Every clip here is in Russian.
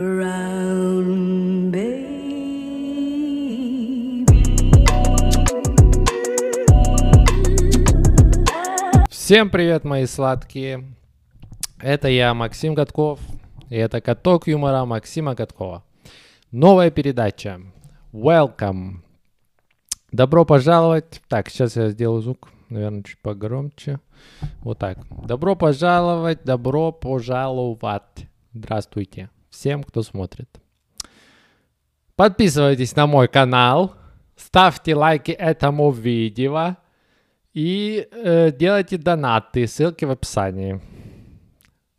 Всем привет, мои сладкие. Это я, Максим Катков. И это каток юмора Максима Каткова. Новая передача. Welcome. Добро пожаловать. Так, сейчас я сделаю звук, наверное, чуть погромче. Вот так. Добро пожаловать, добро пожаловать. Здравствуйте всем, кто смотрит. Подписывайтесь на мой канал, ставьте лайки этому видео и э, делайте донаты, ссылки в описании.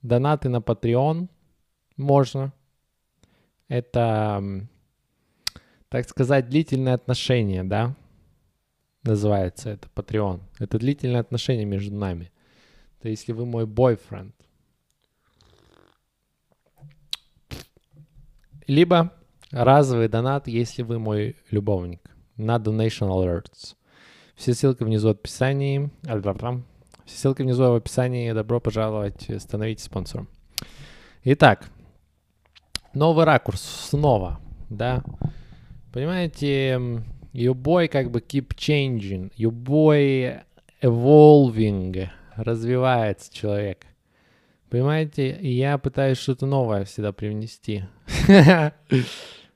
Донаты на Patreon можно. Это, так сказать, длительные отношения, да? Называется это Patreon. Это длительные отношения между нами. То есть, если вы мой бойфренд. Либо разовый донат, если вы мой любовник. На Donation Alerts. Все ссылки внизу в описании. Альбам. Все ссылки внизу в описании. Добро пожаловать, становитесь спонсором. Итак, новый ракурс снова, да. Понимаете, your boy как бы keep changing, your boy evolving, развивается человек. Понимаете, я пытаюсь что-то новое всегда привнести.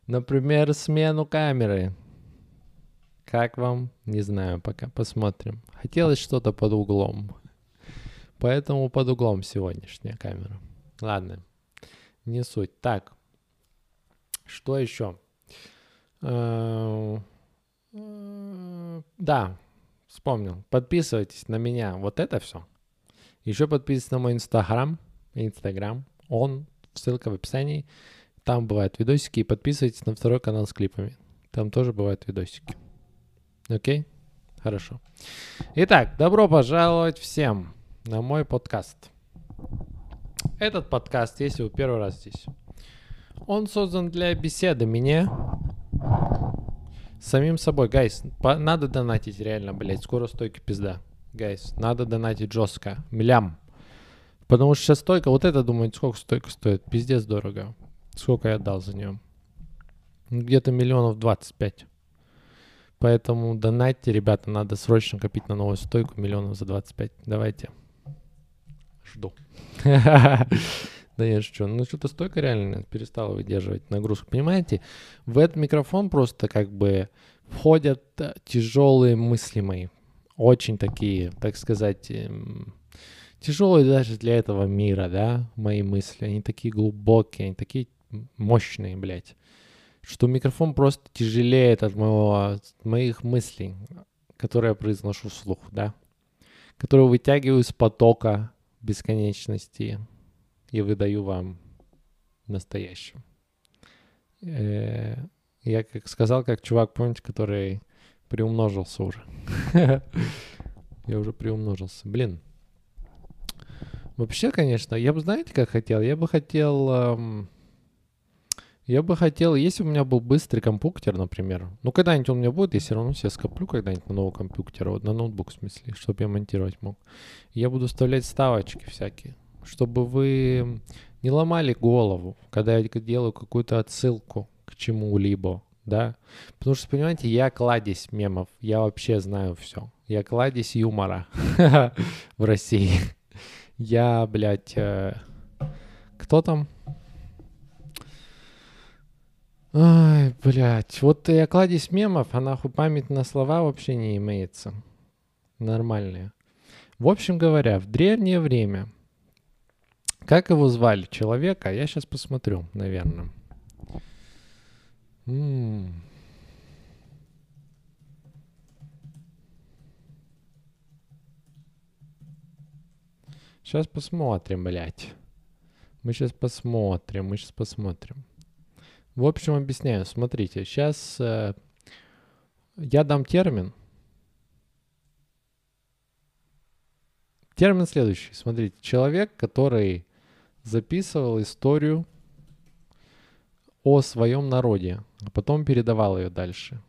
Например, смену камеры. Как вам? Не знаю, пока посмотрим. Хотелось что-то под углом. Поэтому под углом сегодняшняя камера. Ладно, не суть. Так, что еще? Э, э, Да, вспомнил. Подписывайтесь на меня. Вот это все. Еще подписывайтесь на мой инстаграм. Инстаграм. Он, ссылка в описании. Там бывают видосики. И подписывайтесь на второй канал с клипами. Там тоже бывают видосики. Окей? Хорошо. Итак, добро пожаловать всем на мой подкаст. Этот подкаст, если вы первый раз здесь, он создан для беседы меня с самим собой. Guys, надо донатить реально, блядь, скоро стойки пизда. Guys, надо донатить жестко. Млям. Потому что сейчас стойка, вот это, думаете, сколько стойка стоит? Пиздец дорого. Сколько я отдал за нее? Ну, Где-то миллионов 25. Поэтому донатьте, ребята, надо срочно копить на новую стойку миллионов за 25. Давайте. Жду. Да я шучу. Ну, что-то стойка реально перестала выдерживать нагрузку. Понимаете, в этот микрофон просто как бы входят э, тяжелые мысли мои. Очень такие, так сказать, эм, тяжелые даже для этого мира, да, мои мысли. Они такие глубокие, они такие мощные, блядь. Что микрофон просто тяжелеет от моего, от моих мыслей, которые я произношу вслух, да. Которые вытягиваю из потока бесконечности и выдаю вам настоящим. Э, Я как сказал, как чувак, помните, который приумножился уже. Я уже приумножился. Блин. Вообще, конечно, я бы, знаете, как хотел? Я бы хотел... Я бы хотел, если у меня был быстрый компьютер, например, ну, когда-нибудь он у меня будет, я все равно себе скоплю когда-нибудь на новый компьютер, вот на ноутбук, в смысле, чтобы я монтировать мог. Я буду вставлять ставочки всякие, чтобы вы не ломали голову, когда я делаю какую-то отсылку к чему-либо, да. Потому что, понимаете, я кладезь мемов, я вообще знаю все. Я кладезь юмора в России. Я, блядь, э, кто там? Ай, блядь, вот я кладезь мемов, а нахуй память на слова вообще не имеется. Нормальные. В общем говоря, в древнее время, как его звали человека, я сейчас посмотрю, наверное. М. Сейчас посмотрим, блядь. Мы сейчас посмотрим, мы сейчас посмотрим. В общем, объясняю. Смотрите, сейчас я дам термин. Термин следующий. Смотрите, человек, который записывал историю о своем народе, а потом передавал ее дальше.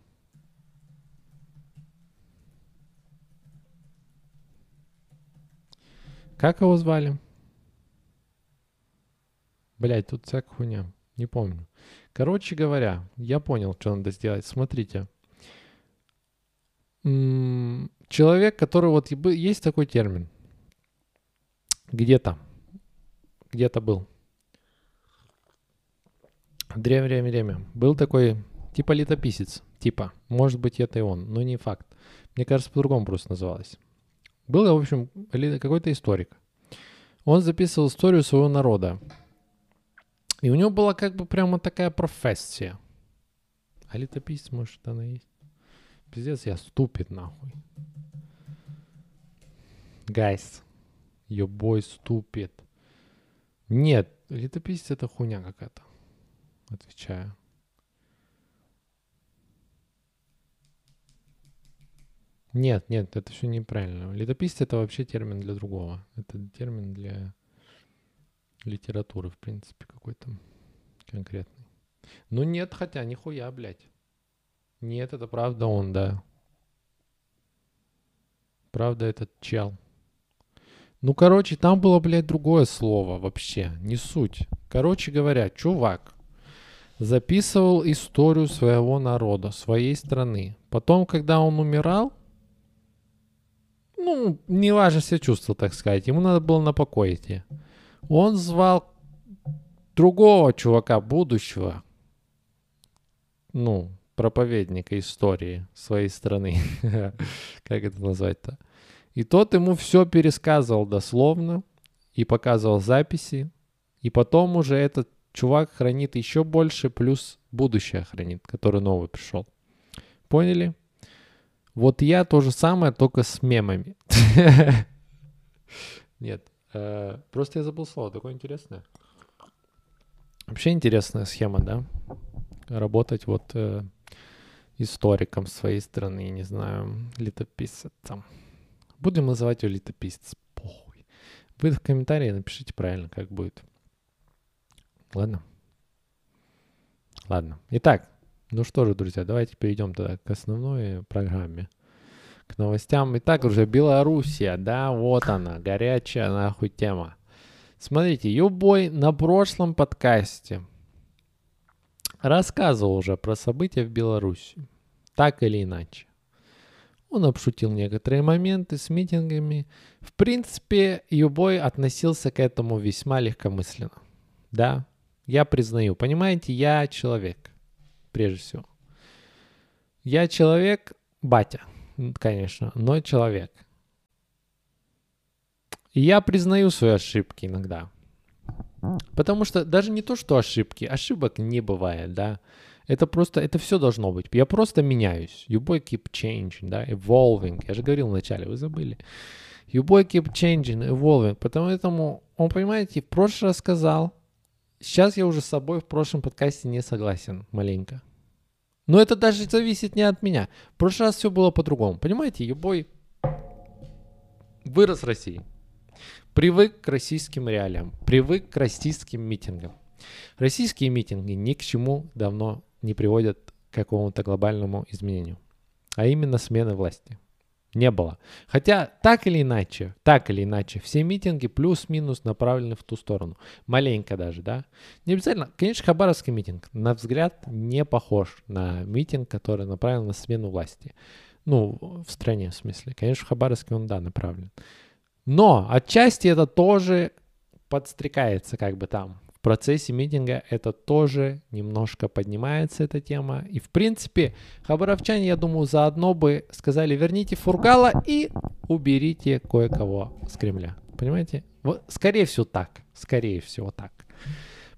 Как его звали? Блять, тут всякая хуйня. Не помню. Короче говоря, я понял, что надо сделать. Смотрите. Человек, который вот есть такой термин. Где-то. Где-то был. В древнее время был такой типа летописец. Типа. Может быть, это и он, но не факт. Мне кажется, по-другому просто называлось. Был, в общем, какой-то историк. Он записывал историю своего народа. И у него была как бы прямо такая профессия. А летописец, может, она есть? Пиздец, я ступит нахуй. Гайс. Your stupid. Нет, летописец это хуйня какая-то. Отвечаю. Нет, нет, это все неправильно. Летописец это вообще термин для другого. Это термин для литературы, в принципе, какой-то конкретный. Ну нет, хотя нихуя, блядь. Нет, это правда он, да. Правда этот чел. Ну, короче, там было, блядь, другое слово вообще. Не суть. Короче говоря, чувак записывал историю своего народа, своей страны. Потом, когда он умирал, ну, неважно себя чувствовал, так сказать. Ему надо было на покой идти. Он звал другого чувака, будущего, ну, проповедника истории своей страны. как это назвать-то? И тот ему все пересказывал дословно и показывал записи. И потом уже этот чувак хранит еще больше, плюс будущее хранит, который новый пришел. Поняли? Вот я то же самое, только с мемами. Нет, э, просто я забыл слово, такое интересное. Вообще интересная схема, да? Работать вот э, историком своей страны, не знаю, летописцем. Будем называть его летописец. Похуй. Вы в комментарии напишите правильно, как будет. Ладно? Ладно. Итак, ну что же, друзья, давайте перейдем тогда к основной программе. К новостям. Итак, уже Белоруссия, да, вот она, горячая нахуй тема. Смотрите, Юбой на прошлом подкасте рассказывал уже про события в Беларуси. Так или иначе. Он обшутил некоторые моменты с митингами. В принципе, Юбой относился к этому весьма легкомысленно. Да, я признаю. Понимаете, я человек, прежде всего. Я человек, батя, конечно, но человек. И я признаю свои ошибки иногда. Потому что даже не то, что ошибки, ошибок не бывает, да. Это просто, это все должно быть. Я просто меняюсь. You boy keep changing, да, evolving. Я же говорил вначале, вы забыли. You boy keep changing, evolving. Поэтому он, понимаете, в прошлый раз сказал, Сейчас я уже с собой в прошлом подкасте не согласен маленько. Но это даже зависит не от меня. В прошлый раз все было по-другому. Понимаете, Юбой вырос в России. Привык к российским реалиям. Привык к российским митингам. Российские митинги ни к чему давно не приводят к какому-то глобальному изменению. А именно смены власти не было. Хотя так или иначе, так или иначе, все митинги плюс-минус направлены в ту сторону. Маленько даже, да. Не обязательно. Конечно, Хабаровский митинг, на взгляд, не похож на митинг, который направлен на смену власти. Ну, в стране, в смысле. Конечно, Хабаровский он, да, направлен. Но отчасти это тоже подстрекается как бы там процессе митинга это тоже немножко поднимается, эта тема. И, в принципе, хабаровчане, я думаю, заодно бы сказали, верните Фургала и уберите кое-кого с Кремля. Понимаете? Вот, скорее всего, так. Скорее всего, так.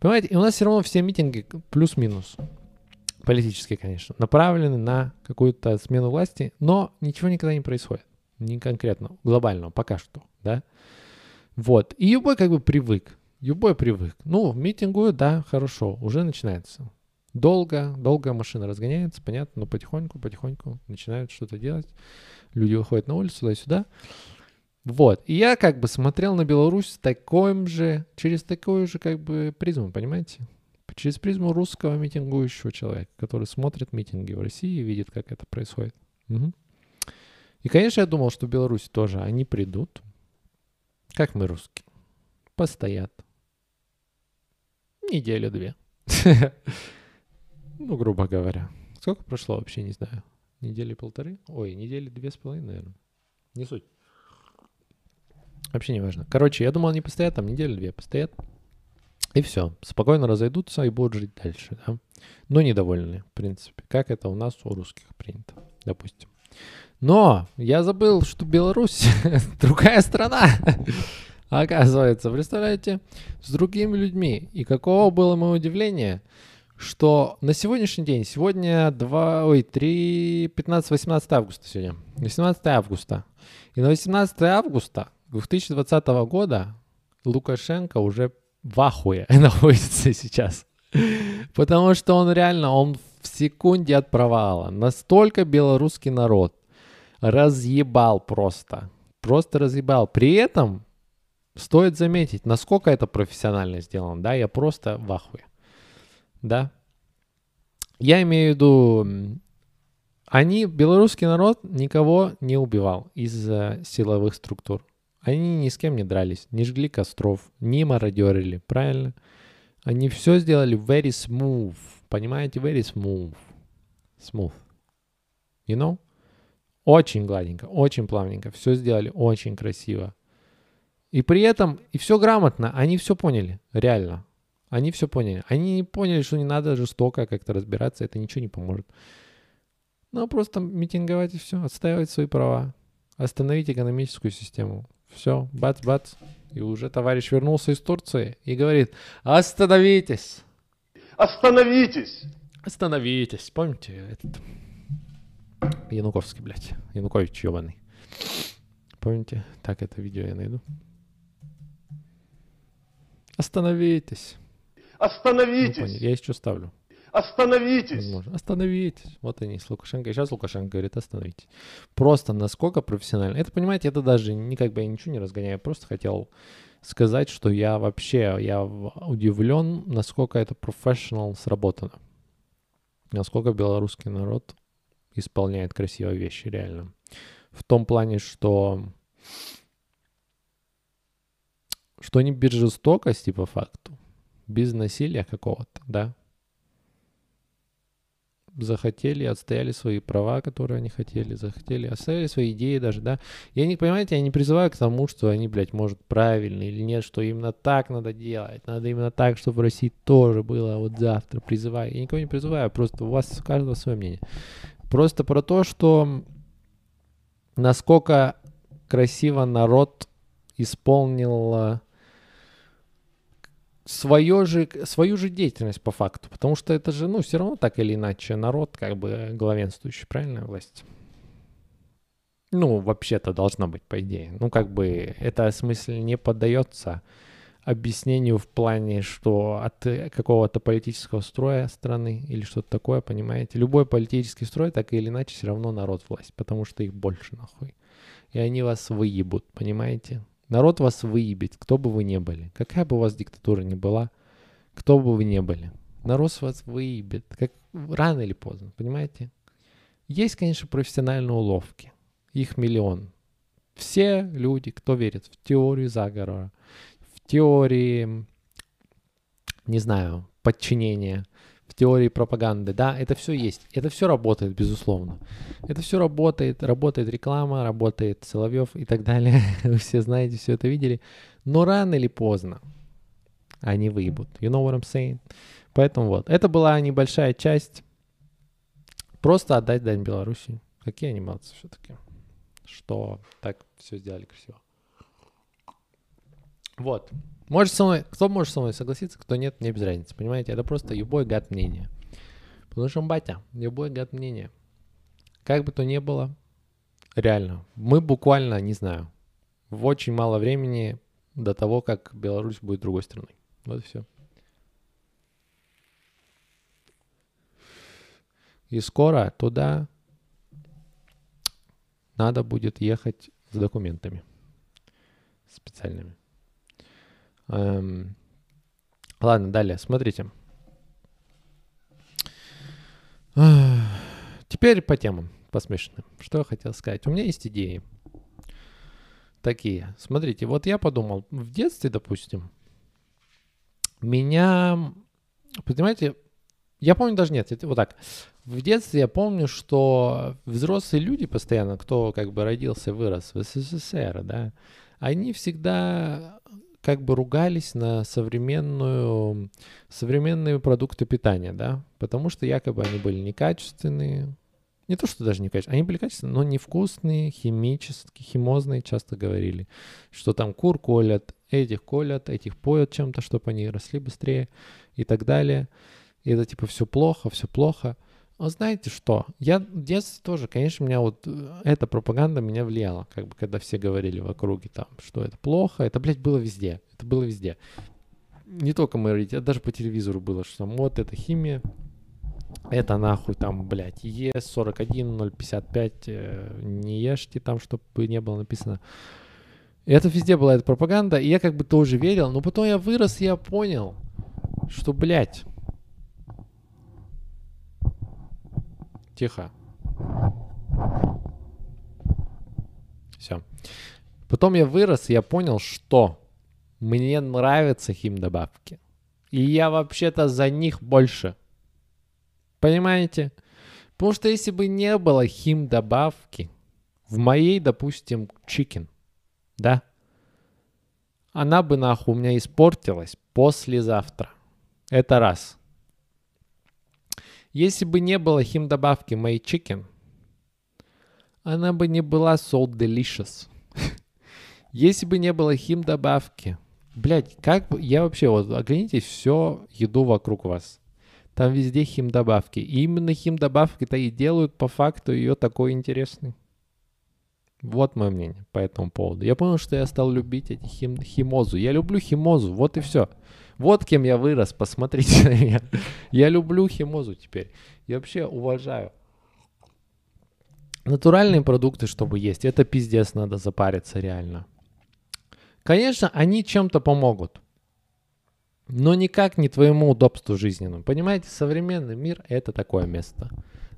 Понимаете? И у нас все равно все митинги плюс-минус политические, конечно, направлены на какую-то смену власти, но ничего никогда не происходит. Не конкретно, глобального, пока что, да? Вот. И любой как бы привык. Любой привык. Ну, митингуют, да, хорошо, уже начинается. Долго, долго машина разгоняется, понятно, но потихоньку, потихоньку начинают что-то делать. Люди выходят на улицу, туда-сюда. Вот. И я как бы смотрел на Беларусь таким же, через такую же как бы призму, понимаете? Через призму русского митингующего человека, который смотрит митинги в России и видит, как это происходит. Угу. И, конечно, я думал, что в Беларуси тоже они придут, как мы русские, постоят, неделю-две. Ну, грубо говоря. Сколько прошло, вообще не знаю. Недели полторы? Ой, недели две с половиной, наверное. Не суть. Вообще не важно. Короче, я думал, они постоят там неделю-две, постоят. И все. Спокойно разойдутся и будут жить дальше, да. Но недовольны, в принципе. Как это у нас у русских принято, допустим. Но я забыл, что Беларусь другая страна. Оказывается, представляете, с другими людьми. И какого было мое удивление, что на сегодняшний день, сегодня 2, ой, 3, 15, 18 августа сегодня, 18 августа. И на 18 августа 2020 года Лукашенко уже в ахуе находится сейчас. Потому что он реально, он в секунде от провала. Настолько белорусский народ разъебал просто. Просто разъебал. При этом стоит заметить, насколько это профессионально сделано. Да, я просто в ахуе. Да. Я имею в виду, они, белорусский народ, никого не убивал из силовых структур. Они ни с кем не дрались, не жгли костров, не мародерили, правильно? Они все сделали very smooth. Понимаете, very smooth. Smooth. You know? Очень гладенько, очень плавненько. Все сделали очень красиво. И при этом, и все грамотно, они все поняли, реально. Они все поняли. Они поняли, что не надо жестоко как-то разбираться, это ничего не поможет. Ну, просто митинговать и все, отстаивать свои права, остановить экономическую систему. Все, бац-бац. И уже товарищ вернулся из Турции и говорит, остановитесь. Остановитесь. Остановитесь. Помните этот Януковский, блядь. Янукович ебаный. Помните? Так, это видео я найду. Остановитесь. Остановитесь. Ну, я еще ставлю. Остановитесь. Возможно. Остановитесь. Вот они с Лукашенко. И сейчас Лукашенко говорит, остановитесь. Просто насколько профессионально. Это, понимаете, это даже не как бы я ничего не разгоняю. Я просто хотел сказать, что я вообще, я удивлен, насколько это профессионал сработано. Насколько белорусский народ исполняет красивые вещи, реально. В том плане, что что не без жестокости по факту, без насилия какого-то, да, захотели, отстояли свои права, которые они хотели, захотели, отстояли свои идеи даже, да. Я не, понимаете, я не призываю к тому, что они, блядь, может, правильно или нет, что именно так надо делать, надо именно так, чтобы в России тоже было вот завтра, призываю. Я никого не призываю, просто у вас у каждого свое мнение. Просто про то, что насколько красиво народ исполнил свое же, свою же деятельность по факту, потому что это же, ну, все равно так или иначе народ как бы главенствующий, правильно, власть? Ну, вообще-то должна быть, по идее. Ну, как бы это в смысле не поддается объяснению в плане, что от какого-то политического строя страны или что-то такое, понимаете? Любой политический строй так или иначе все равно народ власть, потому что их больше нахуй. И они вас выебут, понимаете? Народ вас выебет, кто бы вы ни были. Какая бы у вас диктатура ни была, кто бы вы ни были. Народ вас выебет, как рано или поздно, понимаете? Есть, конечно, профессиональные уловки. Их миллион. Все люди, кто верит в теорию заговора, в теории, не знаю, подчинения, теории пропаганды, да, это все есть, это все работает, безусловно. Это все работает, работает реклама, работает Соловьев и так далее. Вы все знаете, все это видели. Но рано или поздно они выебут. You know what I'm saying? Поэтому вот, это была небольшая часть. Просто отдать дань Беларуси. Какие молодцы все-таки. Что так все сделали красиво. Вот. Может со мной, кто может со мной согласиться, кто нет, мне без разницы, понимаете? Это просто любой гад мнение. Потому что батя, любой гад мнение. Как бы то ни было, реально, мы буквально, не знаю, в очень мало времени до того, как Беларусь будет другой страной. Вот и все. И скоро туда надо будет ехать с документами специальными. Эм, ладно, далее, смотрите. Теперь по темам, по смешным. Что я хотел сказать? У меня есть идеи. Такие. Смотрите, вот я подумал, в детстве, допустим, меня понимаете, я помню даже нет, это вот так. В детстве я помню, что взрослые люди постоянно, кто как бы родился, вырос в СССР, да, они всегда как бы ругались на современную, современные продукты питания, да, потому что якобы они были некачественные, не то, что даже не качественные, они были качественные, но невкусные, химические, химозные, часто говорили, что там кур колят, этих колят, этих поют чем-то, чтобы они росли быстрее и так далее. И это типа все плохо, все плохо. А знаете что? Я в детстве тоже, конечно, меня вот э, эта пропаганда меня влияла, как бы, когда все говорили в округе там, что это плохо, это, блядь, было везде, это было везде. Не только мы родители, а даже по телевизору было, что там вот это химия, это нахуй там, блядь, ЕС-41, 055, э, не ешьте там, чтобы не было написано. И это везде была эта пропаганда, и я как бы тоже верил, но потом я вырос, и я понял, что, блядь, Тихо. Все. Потом я вырос, и я понял, что мне нравятся химдобавки. И я вообще-то за них больше. Понимаете? Потому что если бы не было химдобавки в моей, допустим, чикен, да, она бы нахуй у меня испортилась послезавтра. Это раз. Если бы не было химдобавки My Chicken, она бы не была so delicious. Если бы не было химдобавки, блять, как бы, я вообще, вот, оглянитесь все еду вокруг вас. Там везде химдобавки. И именно химдобавки-то и делают по факту ее такой интересной. Вот мое мнение по этому поводу. Я понял, что я стал любить эти хим, химозу. Я люблю химозу, вот и все. Вот кем я вырос, посмотрите на меня. Я люблю химозу теперь. Я вообще уважаю. Натуральные продукты, чтобы есть, это пиздец, надо запариться реально. Конечно, они чем-то помогут. Но никак не твоему удобству жизненному. Понимаете, современный мир это такое место.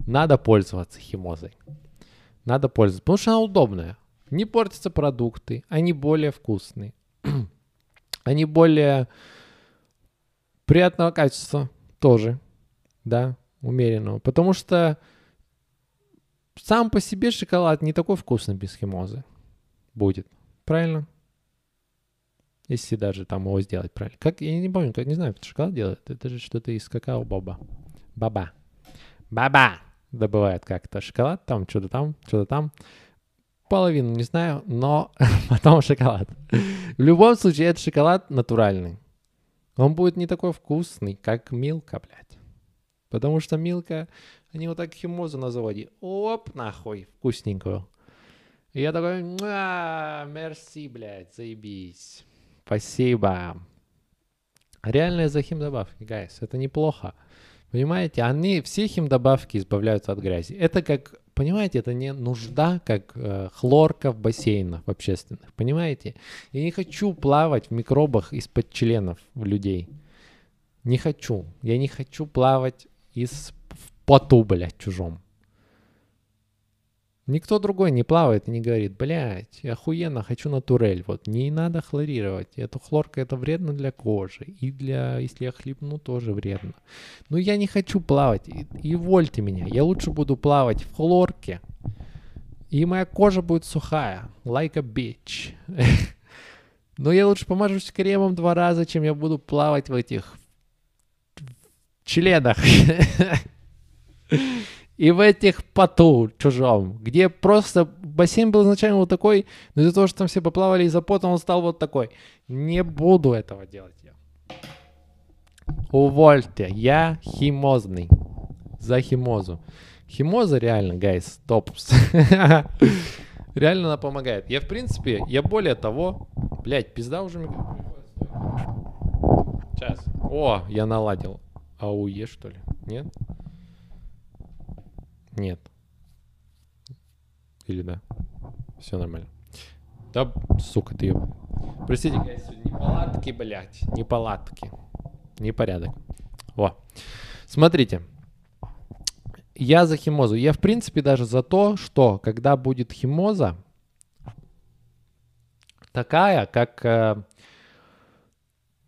Надо пользоваться химозой. Надо пользоваться, потому что она удобная. Не портятся продукты, они более вкусные. они более приятного качества тоже, да, умеренного. Потому что сам по себе шоколад не такой вкусный без химозы будет. Правильно? Если даже там его сделать правильно. Как, я не помню, как, не знаю, шоколад делает. Это же что-то из какао-боба. Баба. Баба добывает как-то шоколад, там что-то там, что-то там. Половину не знаю, но потом шоколад. В любом случае, это шоколад натуральный он будет не такой вкусный, как Милка, блядь. Потому что Милка, они вот так химозу на заводе. Оп, нахуй, вкусненькую. И я такой, мерси, блядь, заебись. Спасибо. Реальные за химдобавки, гайс, это неплохо. Понимаете, они, все химдобавки избавляются от грязи. Это как Понимаете, это не нужда, как э, хлорка в бассейнах в общественных. Понимаете? Я не хочу плавать в микробах из-под членов людей. Не хочу. Я не хочу плавать из в поту, блядь, чужом. Никто другой не плавает и не говорит, блядь, охуенно, хочу натурель. Вот, не надо хлорировать. Эту хлорка, это вредно для кожи. И для, если я хлебну, тоже вредно. Но я не хочу плавать. И, и вольте меня. Я лучше буду плавать в хлорке. И моя кожа будет сухая. Like a bitch. Но я лучше помажусь кремом два раза, чем я буду плавать в этих членах. и в этих поту чужом, где просто бассейн был изначально вот такой, но из-за того, что там все поплавали из-за пота, он стал вот такой. Не буду этого делать я. Увольте, я химозный. За химозу. Химоза реально, гайс, топс. реально она помогает. Я, в принципе, я более того... Блять, пизда уже... Сейчас. О, я наладил. АУЕ, что ли? Нет? Нет. Или да? Все нормально. Да, сука, ты... Простите, guys, неполадки, блядь, неполадки. Непорядок. Во. Смотрите. Я за химозу. Я, в принципе, даже за то, что когда будет химоза, такая, как э,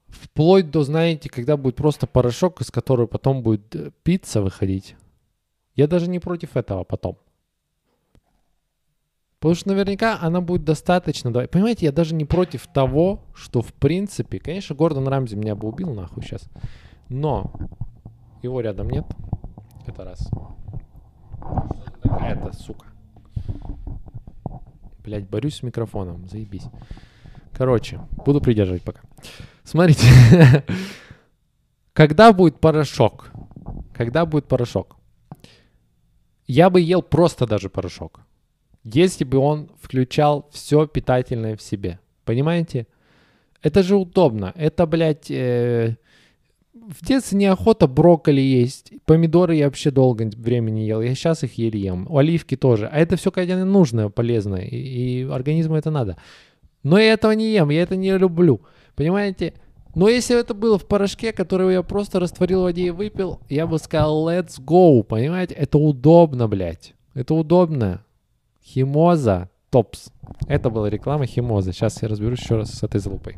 вплоть до, знаете, когда будет просто порошок, из которого потом будет э, пицца выходить. Я даже не против этого потом. Потому что наверняка она будет достаточно. Понимаете, я даже не против того, что в принципе, конечно, Гордон Рамзи меня бы убил нахуй сейчас. Но его рядом нет. Это раз. Это, сука. Блять, борюсь с микрофоном, заебись. Короче, буду придерживать пока. Смотрите. Когда будет порошок? Когда будет порошок? Я бы ел просто даже порошок. Если бы он включал все питательное в себе. Понимаете? Это же удобно. Это, блядь, э, в детстве неохота брокколи есть. Помидоры я вообще долго времени ел. Я сейчас их еле ем. Оливки тоже. А это все, конечно, нужное, полезное. И, и организму это надо. Но я этого не ем. Я это не люблю. Понимаете? Но если это было в порошке, который я просто растворил в воде и выпил, я бы сказал let's go. Понимаете? Это удобно, блядь. Это удобно. Химоза Топс. Это была реклама Химоза. Сейчас я разберусь еще раз с этой залупой.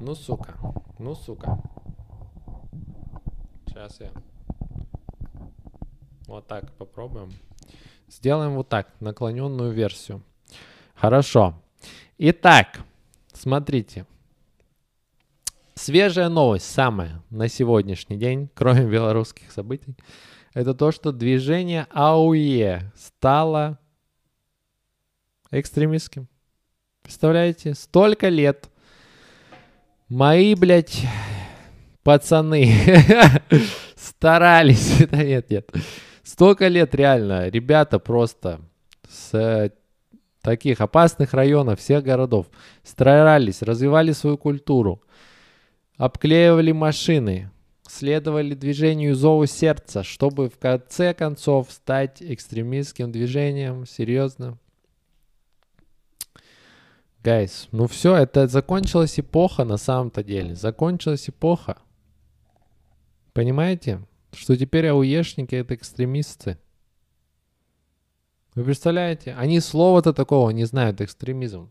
Ну, сука. Ну, сука. Сейчас я... Вот так попробуем. Сделаем вот так, наклоненную версию. Хорошо. Итак, смотрите. Свежая новость, самая на сегодняшний день, кроме белорусских событий, это то, что движение АУЕ стало экстремистским. Представляете? Столько лет мои, блядь, пацаны старались. Да нет, нет. Столько лет реально. Ребята просто с таких опасных районов, всех городов старались, развивали свою культуру, обклеивали машины, следовали движению зову сердца, чтобы в конце концов стать экстремистским движением, серьезно. Гайс, ну все, это закончилась эпоха на самом-то деле. Закончилась эпоха. Понимаете, что теперь ауешники это экстремисты. Вы представляете? Они слова-то такого не знают, экстремизм.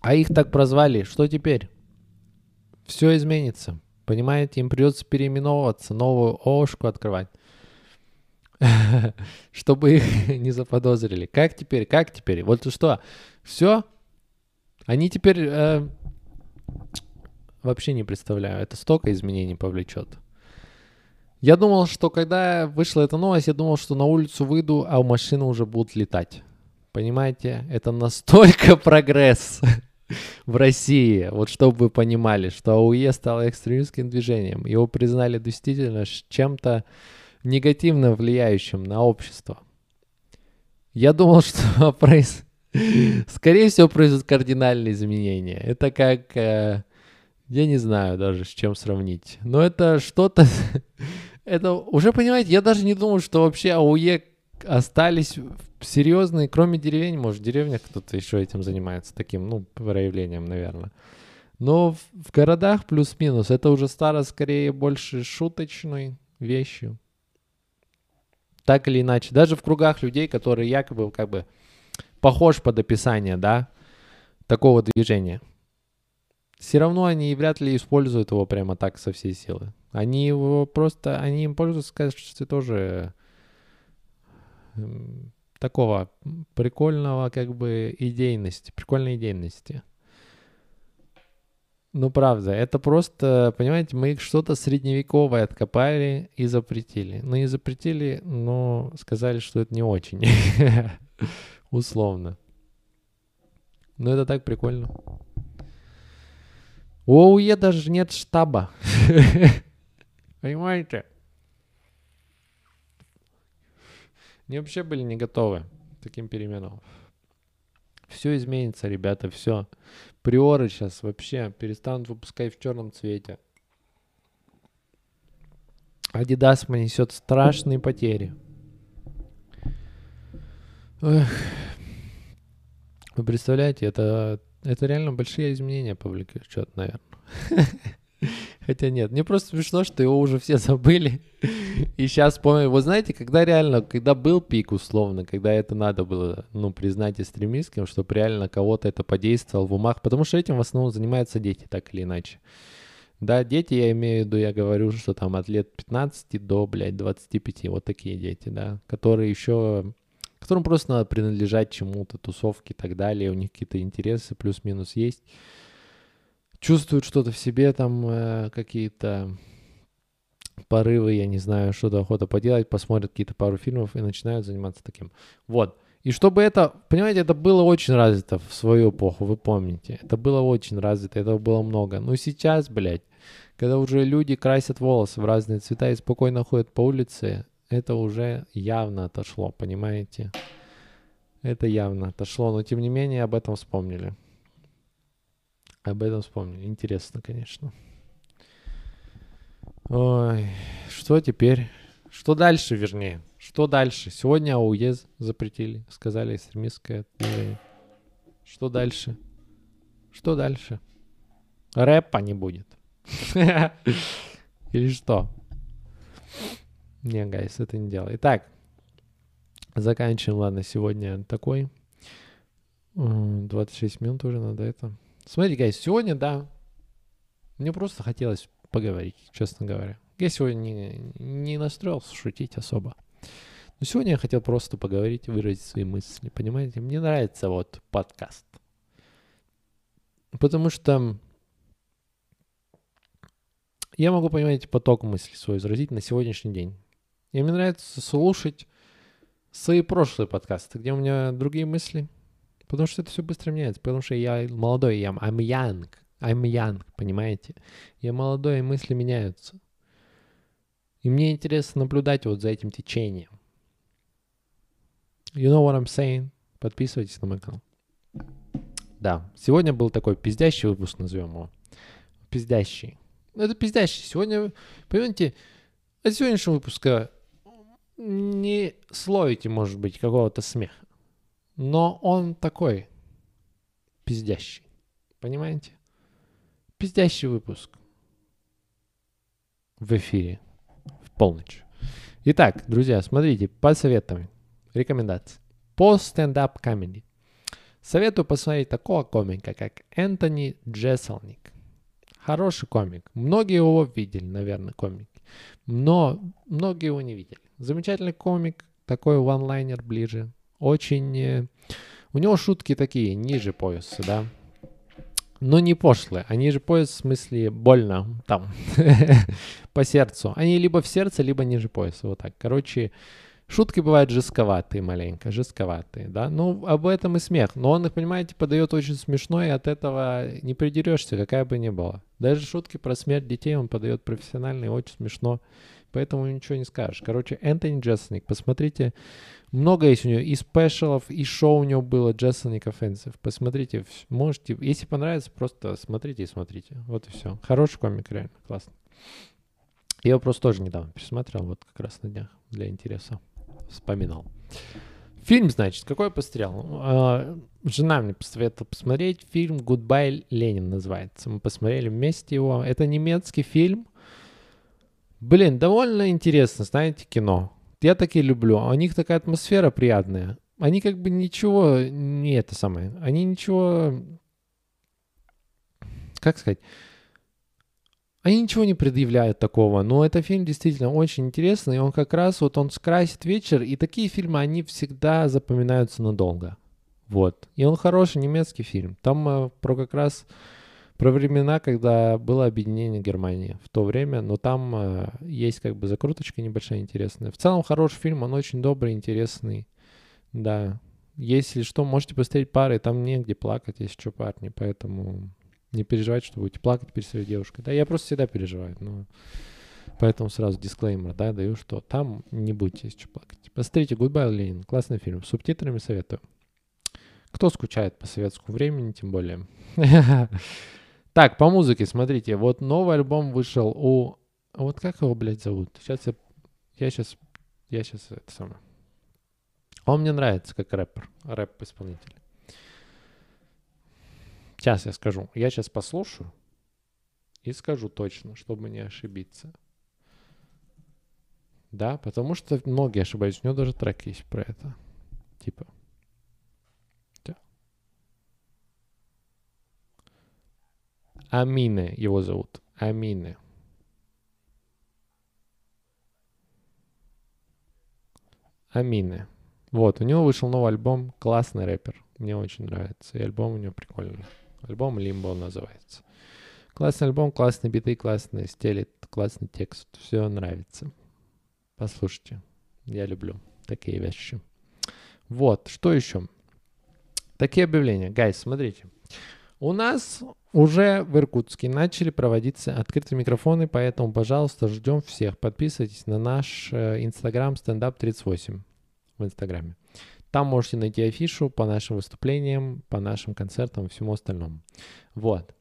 А их так прозвали. Что теперь? Все изменится. Понимаете, им придется переименовываться, новую ОшКу открывать. Чтобы их не заподозрили. Как теперь? Как теперь? Вот что? Все? Они теперь... э, вообще не представляю. Это столько изменений повлечет. Я думал, что когда вышла эта новость, я думал, что на улицу выйду, а машины уже будут летать. Понимаете? Это настолько прогресс в России. Вот чтобы вы понимали, что АУЕ стало экстремистским движением. Его признали действительно чем-то негативно влияющим на общество. Я думал, что произ... скорее всего произойдут кардинальные изменения. Это как... э, я не знаю даже, с чем сравнить. Но это что-то... это уже, понимаете, я даже не думал, что вообще АУЕ остались серьезные, кроме деревень, может, в деревнях кто-то еще этим занимается, таким, ну, проявлением, наверное. Но в, в городах плюс-минус это уже стало скорее больше шуточной вещью. Так или иначе. Даже в кругах людей, которые якобы как бы похож под описание, да, такого движения. Все равно они вряд ли используют его прямо так со всей силы. Они его просто, они им пользуются в качестве тоже такого прикольного как бы идейности, прикольной идейности. Ну, правда, это просто, понимаете, мы что-то средневековое откопали и запретили. Ну, и запретили, но сказали, что это не очень. Условно. Ну, это так прикольно. У ОУЕ даже нет штаба. Понимаете? Они вообще были не готовы к таким переменам. Все изменится, ребята, все. Приоры сейчас вообще перестанут выпускать в черном цвете. Адидас несет страшные потери. Эх. Вы представляете, это, это реально большие изменения повлечет, наверное. Хотя нет, мне просто смешно, что его уже все забыли. И сейчас помню, вот знаете, когда реально, когда был пик условно, когда это надо было, ну, признать экстремистским, чтобы реально кого-то это подействовало в умах, потому что этим в основном занимаются дети, так или иначе. Да, дети, я имею в виду, я говорю, что там от лет 15 до, блядь, 25, вот такие дети, да, которые еще, которым просто надо принадлежать чему-то, тусовке и так далее, у них какие-то интересы плюс-минус есть, чувствуют что-то в себе, там э, какие-то порывы, я не знаю, что-то охота поделать, посмотрят какие-то пару фильмов и начинают заниматься таким. Вот. И чтобы это, понимаете, это было очень развито в свою эпоху, вы помните. Это было очень развито, этого было много. Но сейчас, блядь, когда уже люди красят волосы в разные цвета и спокойно ходят по улице, это уже явно отошло, понимаете? Это явно отошло, но тем не менее об этом вспомнили. Об этом вспомнили. Интересно, конечно. Ой, что теперь? Что дальше, вернее? Что дальше? Сегодня АУЕ запретили, сказали экстремистское движение. Что дальше? Что дальше? Рэпа не будет. Или что? Не, гайс, это не дело. Итак, заканчиваем, ладно, сегодня такой. 26 минут уже надо это. Смотрите, гайс, сегодня, да, мне просто хотелось поговорить, честно говоря. Я сегодня не, не настроился шутить особо. Но сегодня я хотел просто поговорить, выразить свои мысли. Понимаете, мне нравится вот подкаст. Потому что я могу, понимаете, поток мыслей свой изразить на сегодняшний день. И мне нравится слушать свои прошлые подкасты, где у меня другие мысли. Потому что это все быстро меняется. Потому что я молодой, я I'm young. I'm young, понимаете? Я молодой, и мысли меняются. И мне интересно наблюдать вот за этим течением. You know what I'm saying? Подписывайтесь на мой канал. Да, сегодня был такой пиздящий выпуск, назовем его. Пиздящий. Это пиздящий. Сегодня, понимаете, от сегодняшнего выпуска не словите, может быть, какого-то смеха. Но он такой пиздящий. Понимаете? Пиздящий выпуск. В эфире. В полночь. Итак, друзья, смотрите, по советам, рекомендации. По стендап комедии. Советую посмотреть такого комика, как Энтони Джесселник. Хороший комик. Многие его видели, наверное, комики. Но многие его не видели. Замечательный комик, такой ванлайнер ближе. Очень... э, У него шутки такие, ниже пояса, да. Но не пошлые. Они же пояс в смысле больно там, по сердцу. Они либо в сердце, либо ниже пояса. Вот так. Короче, шутки бывают жестковатые маленько, жестковатые, да. Ну, об этом и смех. Но он их, понимаете, подает очень смешно, и от этого не придерешься, какая бы ни была. Даже шутки про смерть детей он подает профессионально и очень смешно. Поэтому ничего не скажешь. Короче, Энтони Джесельник, посмотрите. Много есть у него и спешалов, и шоу у него было Jeselnik Offensive. Посмотрите, можете. Если понравится, просто смотрите и смотрите. Вот и все. Хороший комик, реально, классно. Я его просто тоже недавно пересмотрел, вот как раз на днях, для интереса. Вспоминал. Фильм, значит, какой я посмотрел? А, Жена мне посоветовала посмотреть фильм «Good Bye, Lenin» называется. Мы посмотрели вместе его. Это немецкий фильм. Блин, довольно интересно, знаете, кино. Я такие люблю. У них такая атмосфера приятная. Они как бы ничего, не это самое, они ничего, как сказать, они ничего не предъявляют такого, но это фильм действительно очень интересный, он как раз, вот он скрасит вечер, и такие фильмы, они всегда запоминаются надолго. Вот. И он хороший немецкий фильм. Там э, про как раз про времена, когда было объединение Германии в то время, но там э, есть как бы закруточка небольшая интересная. В целом хороший фильм, он очень добрый, интересный. Да. Если что, можете посмотреть пары, там негде плакать, если что, парни, поэтому не переживайте, что будете плакать перед своей девушкой. Да, я просто всегда переживаю, но поэтому сразу дисклеймер, да, даю, что там не будете, если что, плакать. Посмотрите «Good Bye, Lenin», классный фильм, с субтитрами советую. Кто скучает по советскому времени, тем более. Так, по музыке, смотрите, вот новый альбом вышел у... Вот как его, блядь, зовут? Сейчас я... Я сейчас... Я сейчас это самое... Он мне нравится как рэпер, рэп-исполнитель. Сейчас я скажу. Я сейчас послушаю, и скажу точно, чтобы не ошибиться. Да, потому что многие ошибаются. У него даже трек есть про это. Типа. Да. Амине его зовут. Амине. Амине. Вот, у него вышел новый альбом. Классный рэпер. Мне очень нравится. И альбом у него прикольный. Альбом Лимбо называется. Классный альбом, классные биты, классные стили, классный текст. Все нравится. Послушайте. Я люблю такие вещи. Вот, что еще? Такие объявления. Гайс, смотрите. У нас уже в Иркутске начали проводиться открытые микрофоны, поэтому, пожалуйста, ждем всех. Подписывайтесь на наш инстаграм стендап38 в инстаграме. Там можете найти афишу по нашим выступлениям, по нашим концертам и всему остальному. Вот.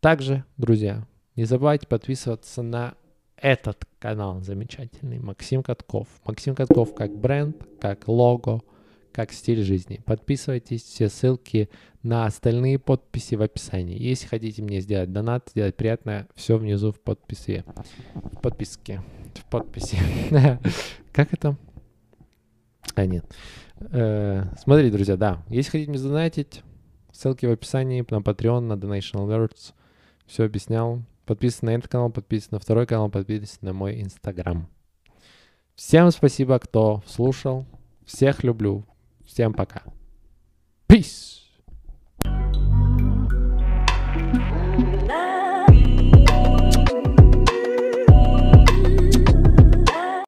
Также, друзья, не забывайте подписываться на этот канал замечательный, Максим Катков. Максим Катков как бренд, как лого, как стиль жизни. Подписывайтесь, все ссылки на остальные подписи в описании. Если хотите мне сделать донат, сделать приятное, все внизу в подписи. В подписке. В подписи. Как это? А, нет. Э, смотрите, друзья, да. Если хотите мне задонатить, ссылки в описании на Patreon, на Donation Alerts. Все объяснял. Подписывайтесь на этот канал, подписывайтесь на второй канал, подписывайтесь на мой инстаграм. Всем спасибо, кто слушал. Всех люблю. Всем пока. Peace!